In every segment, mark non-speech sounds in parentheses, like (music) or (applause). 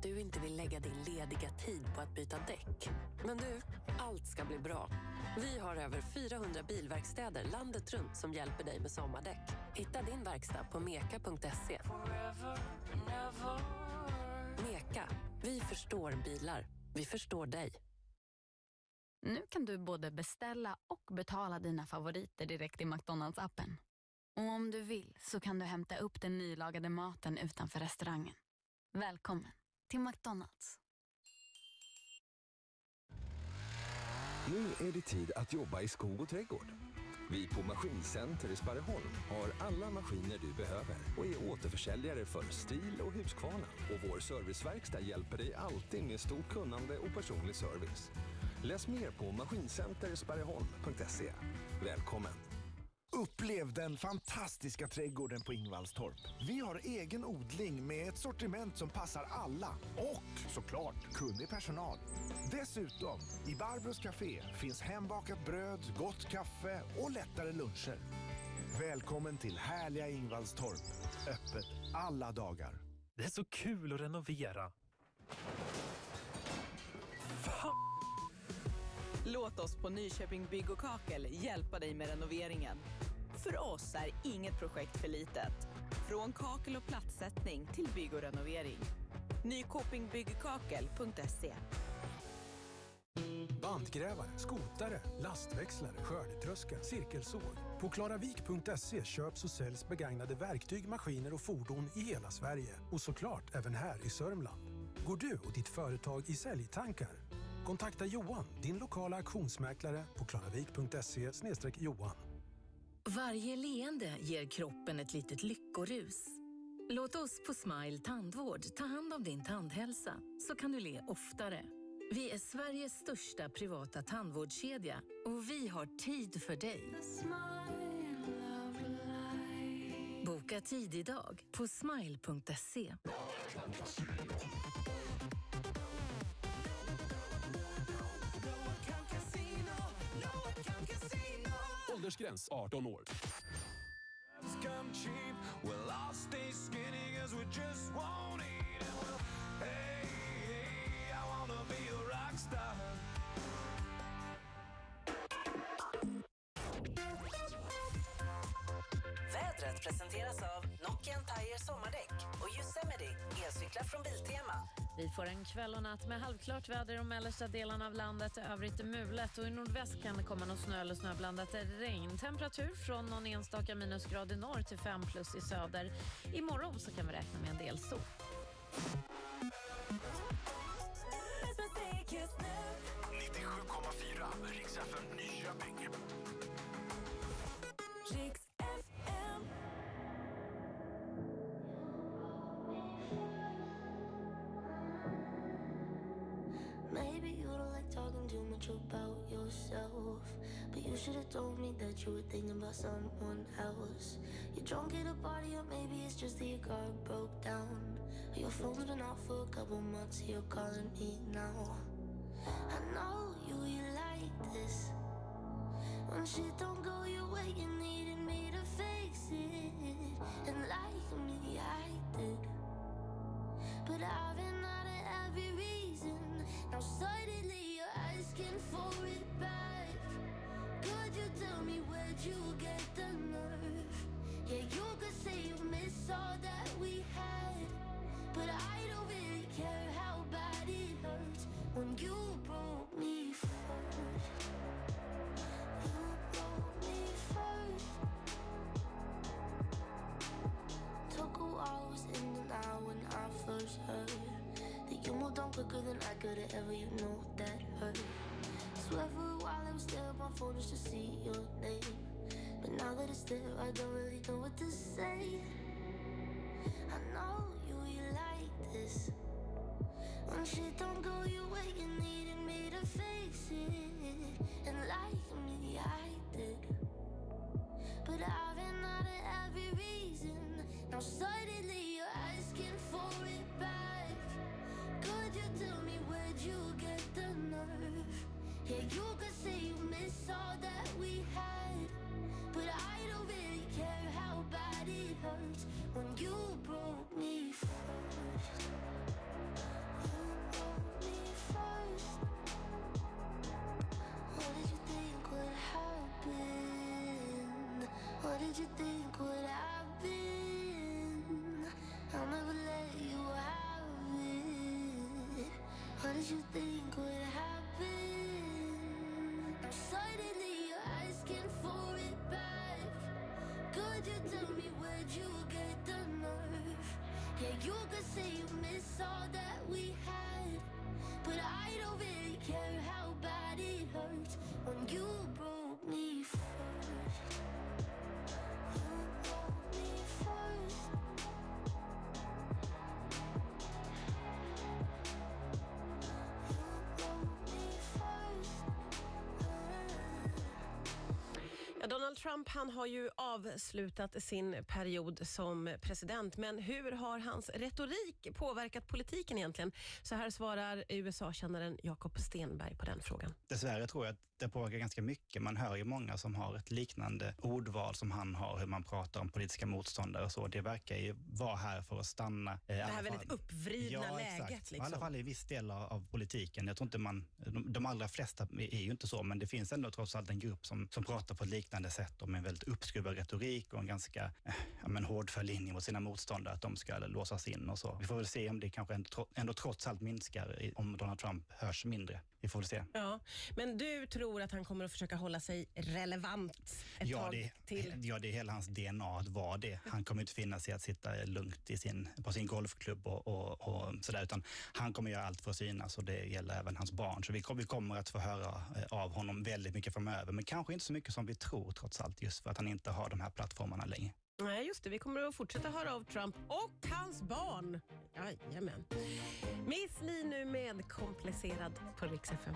att du inte vill lägga din lediga tid på att byta däck. Men du, allt ska bli bra. Vi har över 400 bilverkstäder landet runt som hjälper dig med sommardäck. Hitta din verkstad på meka.se. Meka. Vi förstår bilar. Vi förstår dig. Nu kan du både beställa och betala dina favoriter direkt i McDonalds-appen. Och om du vill så kan du hämta upp den nylagade maten utanför restaurangen. Välkommen till McDonalds. Nu är det tid att jobba i skog och trädgård. Vi på Maskincenter i Sparreholm har alla maskiner du behöver och är återförsäljare för STIL och Husqvarna. Och vår serviceverkstad hjälper dig alltid med stort kunnande och personlig service. Läs mer på maskincentersparreholm.se. Välkommen! Upplev den fantastiska trädgården på Ingvallstorp. Vi har egen odling med ett sortiment som passar alla och såklart kunnig personal. Dessutom, i Barbros Café finns hembakat bröd, gott kaffe och lättare luncher. Välkommen till härliga Ingvallstorp. Öppet alla dagar. Det är så kul att renovera. Låt oss på Nyköping Bygg och Kakel hjälpa dig med renoveringen. För oss är inget projekt för litet. Från kakel och plattsättning till bygg och renovering. Nykopingbyggkakel.se Bandgrävare, skotare, lastväxlare, skördetröska, cirkelsåg. På klaravik.se köps och säljs begagnade verktyg, maskiner och fordon i hela Sverige. Och såklart även här i Sörmland. Går du och ditt företag i säljtankar? Kontakta Johan, din lokala auktionsmäklare på klaravik.se johan. Varje leende ger kroppen ett litet lyckorus. Låt oss på Smile Tandvård ta hand om din tandhälsa så kan du le oftare. Vi är Sveriges största privata tandvårdskedja och vi har tid för dig. Boka tid idag på smile.se. rock star. Vädret presenteras av Nokian Tire sommardäck och Yosemite elcyklar från Biltema. Vi får en kväll och natt med halvklart väder i de mellersta delarna av landet. Övrigt mulet och i nordväst kan det komma någon snö eller snöblandat regn. Temperatur från någon enstaka minusgrad i norr till 5 plus i söder. Imorgon så kan vi räkna med en del sol. Riks should have told me that you were thinking about someone else. You're drunk at a party, or maybe it's just that your car broke down. Your phone's been off for a couple months, you're calling me now. I know you, you like this. When shit don't go your way, you needed me to fix it. And like me, I did. But I've been you get the nerve? Yeah, you could say you miss all that we had. But I don't really care how bad it hurts when you broke me first. You broke me first. Took a while, was in and out when I first heard that you moved on quicker than I could ever. You know that hurt. Swear for a while I was there on my phone just to see your name. Now that it's there, I don't really know what to say. I know you, you like this. When shit don't go your way, you needed me to fix it. And like me, I did. But I've been out of every reason. Now suddenly did you think would I'll never let you have it. What did you think would happen? Now you're asking for it back. Could you tell me where'd you get the nerve? Yeah, you could say you miss all that we had, but I don't really care how bad it hurts when you. Trump han har ju avslutat sin period som president, men hur har hans retorik påverkat politiken egentligen? Så här svarar USA-kännaren Jakob Stenberg på den frågan. Dessvärre tror jag att det påverkar ganska mycket. Man hör ju många som har ett liknande ordval som han har, hur man pratar om politiska motståndare och så. Det verkar ju vara här för att stanna. eh, Det här väldigt uppvridna ja, läget. Exakt. I Liksom. alla fall i viss del av, av politiken. Jag tror inte man, de, de allra flesta är ju inte så, men det finns ändå trots allt en grupp som, som pratar på ett liknande sätt och med en väldigt uppskruvad retorik och en ganska eh, ja, men hårdför linje mot sina motståndare, att de ska låsas in och så. Vi får väl se om det kanske ändå, ändå trots allt minskar, om Donald Trump hörs mindre. Vi får väl se. Ja, men du tror att han kommer att försöka hålla sig relevant ett Ja tag det, till? ja, det är hela hans DNA att vara det. Han kommer inte finna sig att sitta lugnt i sin, på sin golfklubb och, och, och sådär, utan han kommer göra allt för att synas och det gäller även hans barn. Så vi, vi kommer att få höra eh, av honom väldigt mycket framöver, men kanske inte så mycket som vi tror trots allt, just för att han inte har de här plattformarna längre. Nej, just det. Vi kommer att fortsätta höra av Trump och hans barn. Jajamän. Miss Li nu med Komplicerad på Rix FM.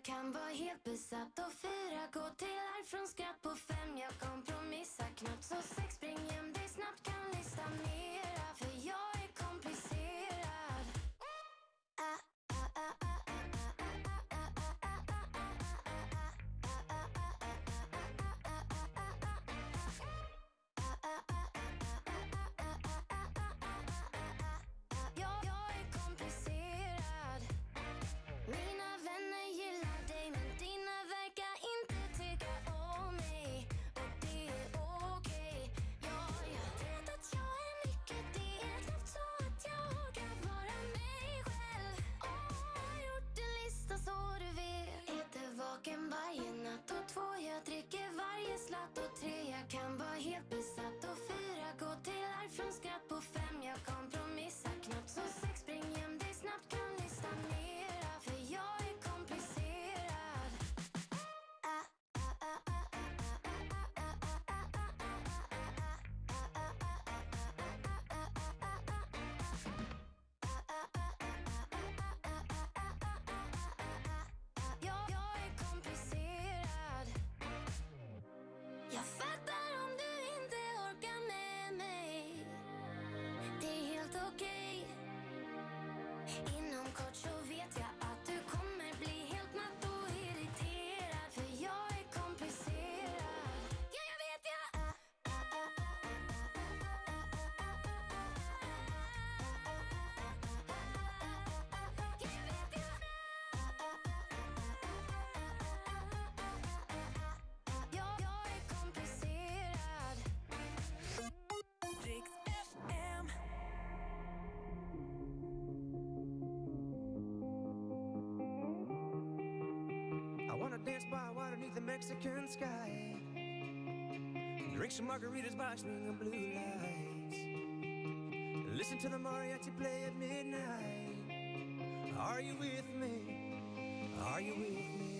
I can't Yes. Dance by water beneath the Mexican sky. Drink some margaritas by string of blue lights. Listen to the mariachi play at midnight. Are you with me? Are you with me?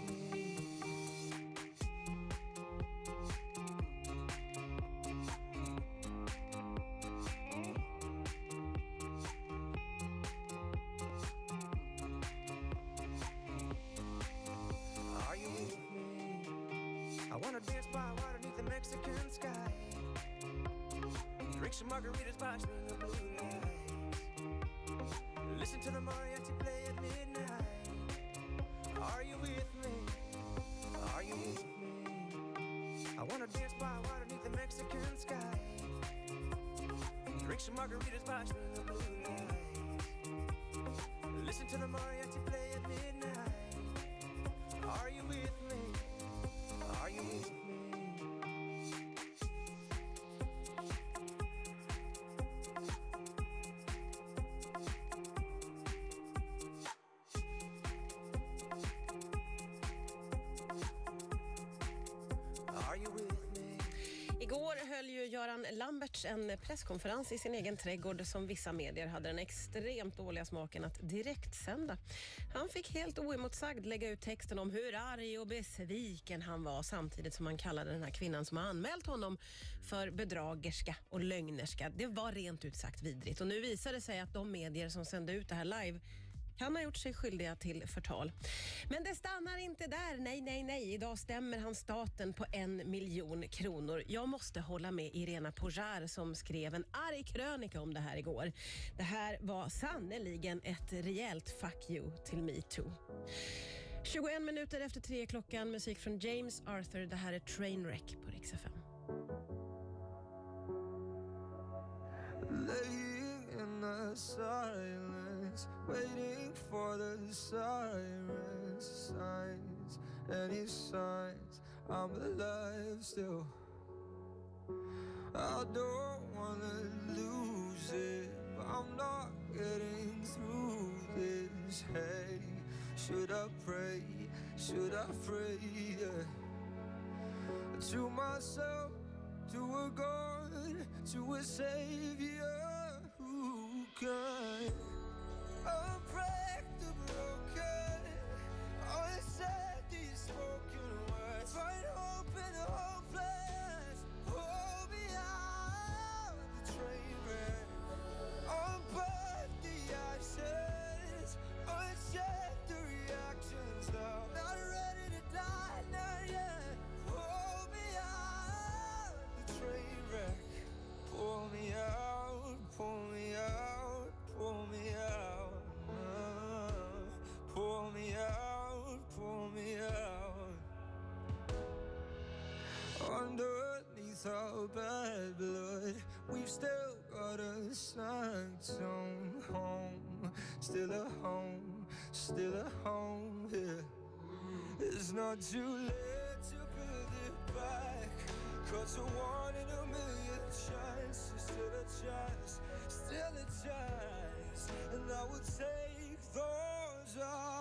I wanna dance by water beneath the Mexican sky. Drink some margaritas by the blue lights. Listen to the mariachi play at midnight. Are you with me? Are you with me? I wanna dance by water beneath the Mexican sky. Drink some margaritas by the blue lights. Listen to the mariachi Lamberts en presskonferens i sin egen trädgård som vissa medier hade den extremt dåliga smaken att direkt sända. Han fick helt oemotsagd lägga ut texten om hur arg och besviken han var samtidigt som han kallade den här kvinnan som har anmält honom för bedragerska och lögnerska. Det var rent ut sagt vidrigt och nu visar det sig att de medier som sände ut det här live kan ha gjort sig skyldiga till förtal. Men det stannar inte där. Nej, nej, nej. Idag stämmer han staten på en miljon kronor. Jag måste hålla med Irena Pojar som skrev en arg krönika om det här igår. Det här var sannoliken ett rejält fuck you till metoo. 21 minuter efter tre klockan, musik från James Arthur. Det här är Trainwreck på Rix FM. Laying in the silence, waiting for the sirens, signs, any signs I'm alive still. I don't wanna lose it, but I'm not getting through this. Hey, should I pray? Should I pray? Yeah. To myself, to a God, to a Savior who can unbreak the Our bad blood, we've still got a sanctum home, still a home, still a home here. It's not too late to build it back. Cause a one in a million chance is still a chance, still a chance. And I would take those.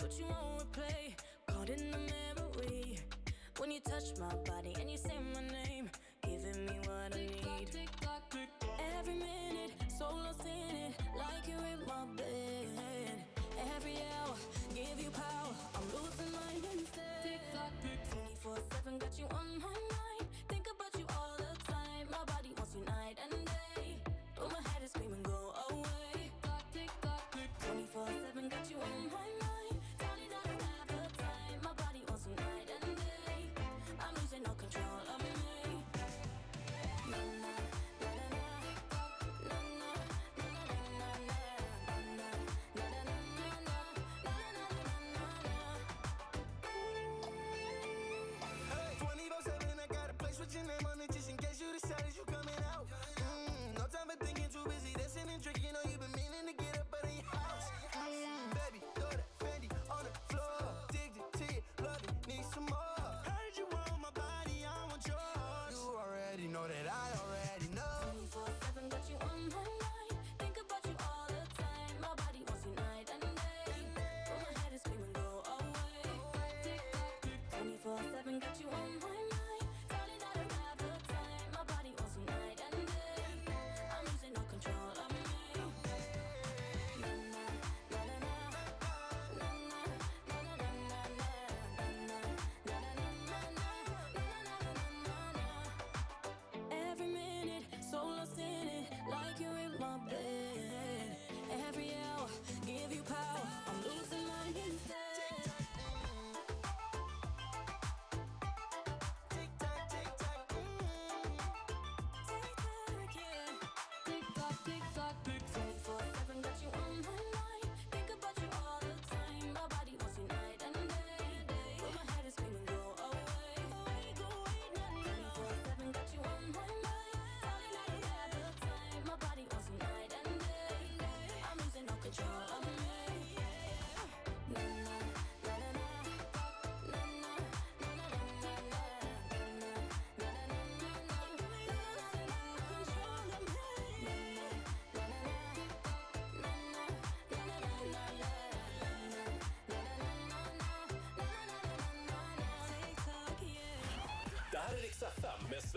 Put you on replay, caught in the memory. When you touch my body こそ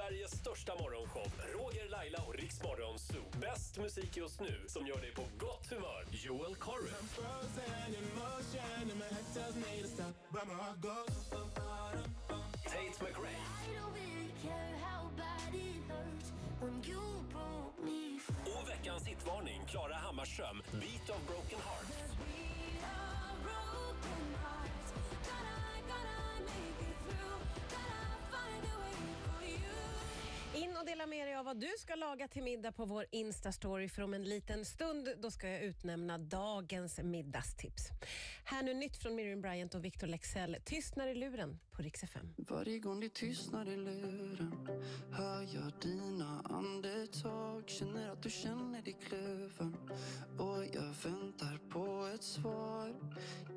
Sveriges största morgonshow. Roger, Laila och Morgon Zoo. Bäst musik just nu som gör dig på gott humör. Joel Corry. Tate McRae. Och veckans hitvarning, Klara Hammarström, Beat of Broken Heart. In och dela med dig av vad du ska laga till middag på vår Insta-story för om en liten stund. Då ska jag utnämna dagens middagstips. Här nu nytt från Miriam Bryant och Victor Lexell. Tystnar i luren på Rix FM. Varje gång det tystnar i luren hör jag dina andetag Känner att du känner dig kluven och jag väntar på ett svar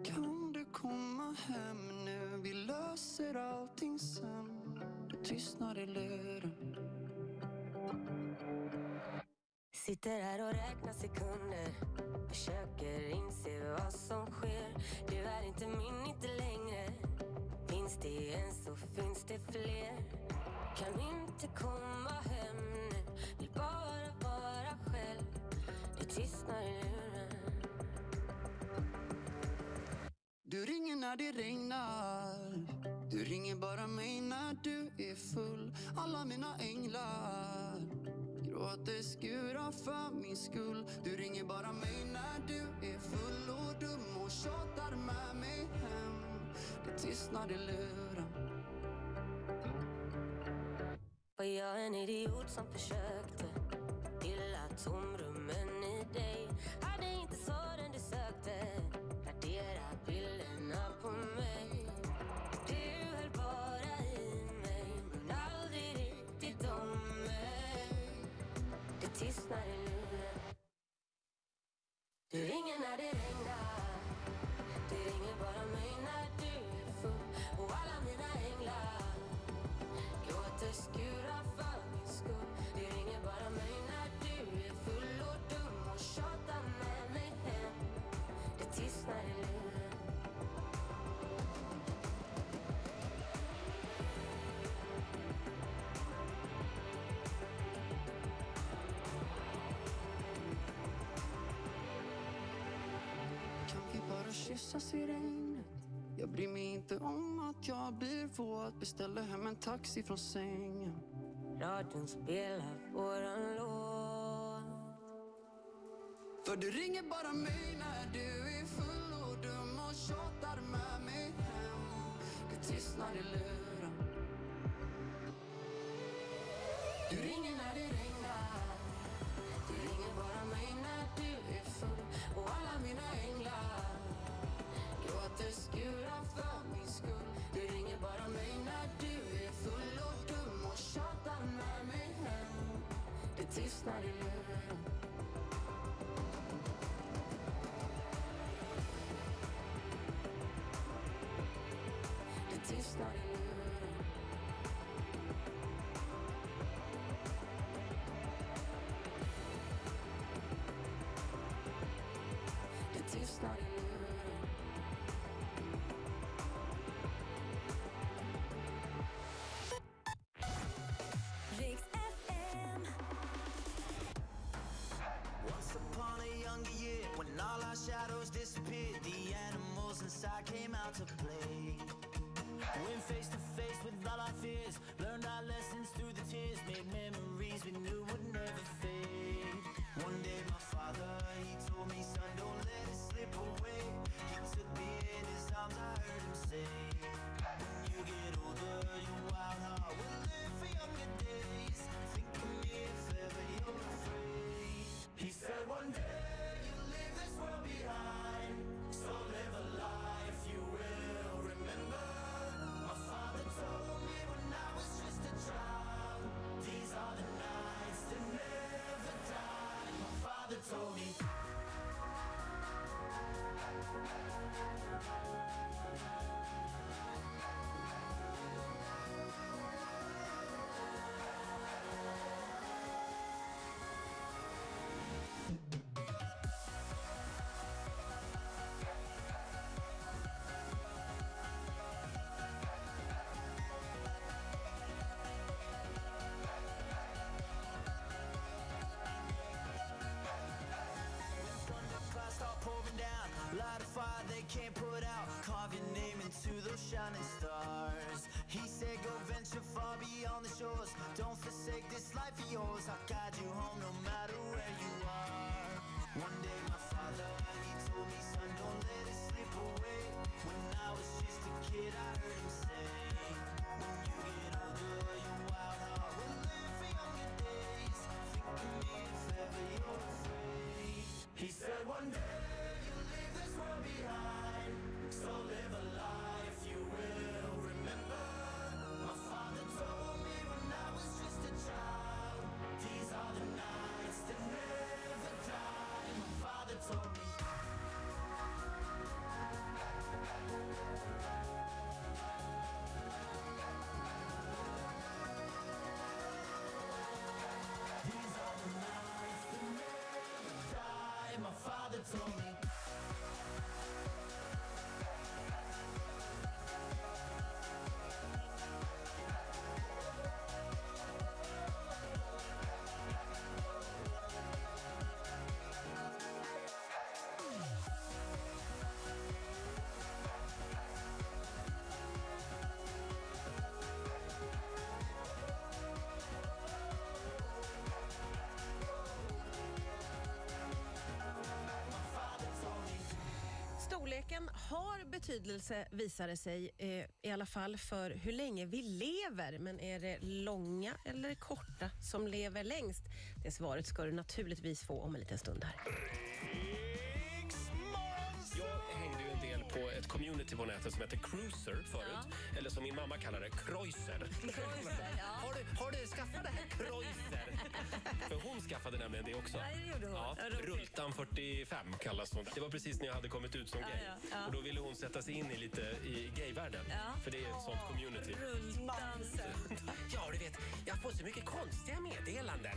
Kan du komma hem nu? Vi löser allting sen Det tystnar i luren Sitter här och räknar sekunder. Försöker inse vad som sker. Du är inte min, inte längre. Finns det en så finns det fler. Kan inte komma hem nu? Vill bara vara själv. Det tystnar i luren. Du ringer när det regnar. Du ringer bara mig när du är full. Alla mina änglar gråter skurar för min skull. Du ringer bara mig när du är full och dum och tjatar med mig hem. Det tystnar i luren. Var jag en idiot som försökte? Fylla tomrum? Tystnar i luren Du ringer när det regnar. Du ringer bara mig när kyssas i regnet. Jag bryr mig inte om att jag blir våt. Beställer hem en taxi från sängen. Radion spelar våran låt. För du ringer bara mig när du är full och dum och tjatar med mig hem. Du tystnar i luren. Du ringer när det regnar. Du ringer bara mig när du är full och alla mina änglar gråter skurar för min skull. Du ringer bara mig när du är full och dum och tjatar med mig hem. Det tystnar i luren can't put out. Carve your name into those shining stars. He said, Go venture far beyond the shores. Don't forsake this life of yours. I'll guide you home no that's all Storleken har betydelse visar det sig, eh, i alla fall för hur länge vi lever. Men är det långa eller korta som lever längst? Det svaret ska du naturligtvis få om en liten stund här. Jag hängde ju en del på ett community på nätet som heter Cruiser förut. Eller som min mamma kallar det, Kreuzer. har, du, har du skaffat det här Kreuzer? (laughs) För hon skaffade nämligen det också. Ja, det gjorde hon. Ja, Vad roligt. Rultan 45 kallas hon. Det var precis när jag hade kommit ut som gay. ja, ja. Och då ville hon sätta sig in i lite i gayvärlden. För det är ett sånt community. Rulldansen. (laughs) Ja, du vet, jag får så mycket konstiga meddelanden.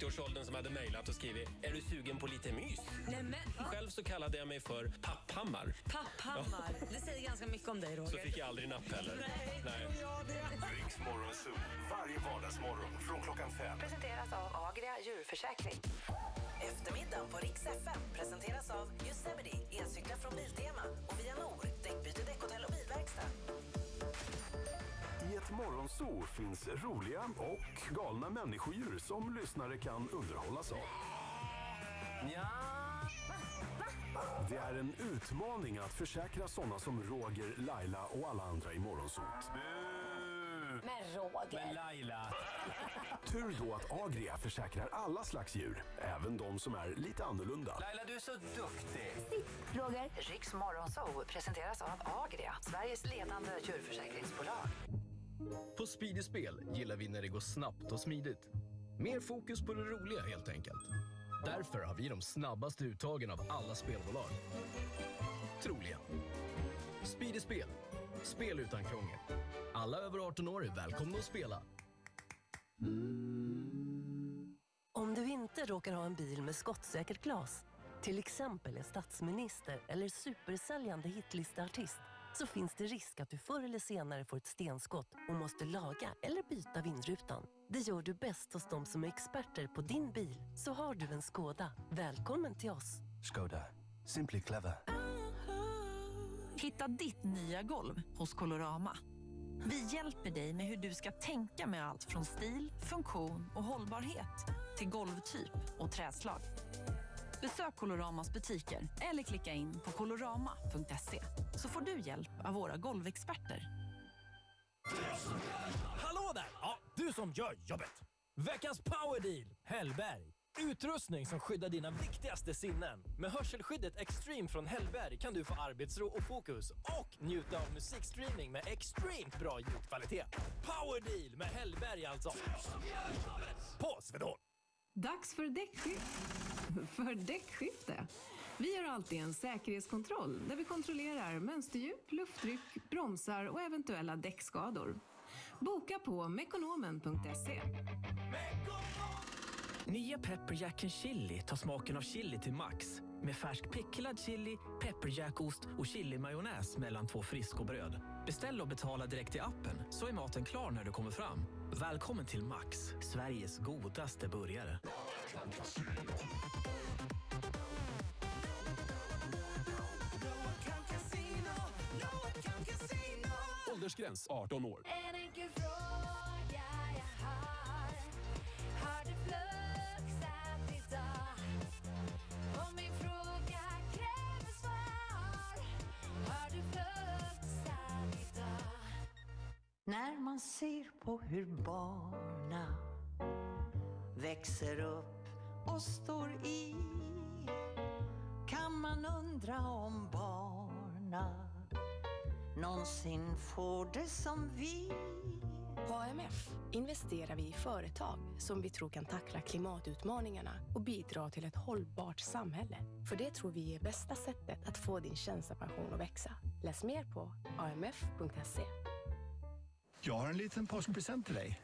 50-årsåldern som hade mejlat och skrivit “Är du sugen på lite mys?” Nej, Själv så kallade jag mig för Papphammar. Papphammar. Ja. Det säger ganska mycket om dig, Roger. Så fick jag aldrig napp heller. Nej, Nej. Riks Morgonzoo, varje vardagsmorgon från klockan fem. Presenteras av Agria djurförsäkring. Eftermiddagen på Rix FM presenteras av Yosemite elcyklar från Biltema och Via Nor, däckbyte, däckhotell och bilverkstad. Ett morgonzoo finns roliga och galna människodjur som lyssnare kan underhållas av. Det är en utmaning att försäkra sådana som Roger, Laila och alla andra i morgonzoo. Men Roger. Men Laila. Tur då att Agria försäkrar alla slags djur, även de som är lite annorlunda. Laila, du är så duktig. Roger. Riks Morgonzoo presenteras av Agria, Sveriges ledande djurförsäkringsbolag. På Speedy Spel gillar vi när det går snabbt och smidigt. Mer fokus på det roliga helt enkelt. Därför har vi de snabbaste uttagen av alla spelbolag. Troligen. Speedy Spel. Spel utan krångel. Alla över 18 år är välkomna att spela. Om du inte råkar ha en bil med skottsäkert glas, till exempel är statsminister eller supersäljande hitlisteartist, så finns det risk att du förr eller senare får ett stenskott och måste laga eller byta vindrutan. Det gör du bäst hos de som är experter på din bil, så har du en Skoda. Välkommen till oss! Skoda. Simply clever. Hitta ditt nya golv hos Colorama. Vi hjälper dig med hur du ska tänka med allt från stil, funktion och hållbarhet till golvtyp och träslag. Besök Coloramas butiker eller klicka in på colorama.se så får du hjälp av våra golvexperter. Hallå där! Ja, du som gör jobbet. Veckans powerdeal, Hellberg. Utrustning som skyddar dina viktigaste sinnen. Med hörselskyddet Extreme från Hellberg kan du få arbetsro och fokus och njuta av musikstreaming med extremt bra ljudkvalitet. Powerdeal med Hellberg alltså. På Swedol! Dags för däckskifte. (laughs) för däckskifte. Vi gör alltid en säkerhetskontroll där vi kontrollerar mönsterdjup, lufttryck, bromsar och eventuella däckskador. Boka på mekonomen.se. Nya Pepperjack and Chili tar smaken av chili till max. Med färsk picklad chili, pepperjackost och chilimajonnäs mellan två friskobröd. Beställ och betala direkt i appen så är maten klar när du kommer fram. Välkommen till Max, Sveriges godaste burgare. Åldersgräns 18 år. På hur barna växer upp och står i kan man undra om barna någonsin får det som vi. På AMF investerar vi i företag som vi tror kan tackla klimatutmaningarna och bidra till ett hållbart samhälle. För det tror vi är bästa sättet att få din tjänstepension att växa. Läs mer på amf.se. Jag har en liten påskpresent till dig.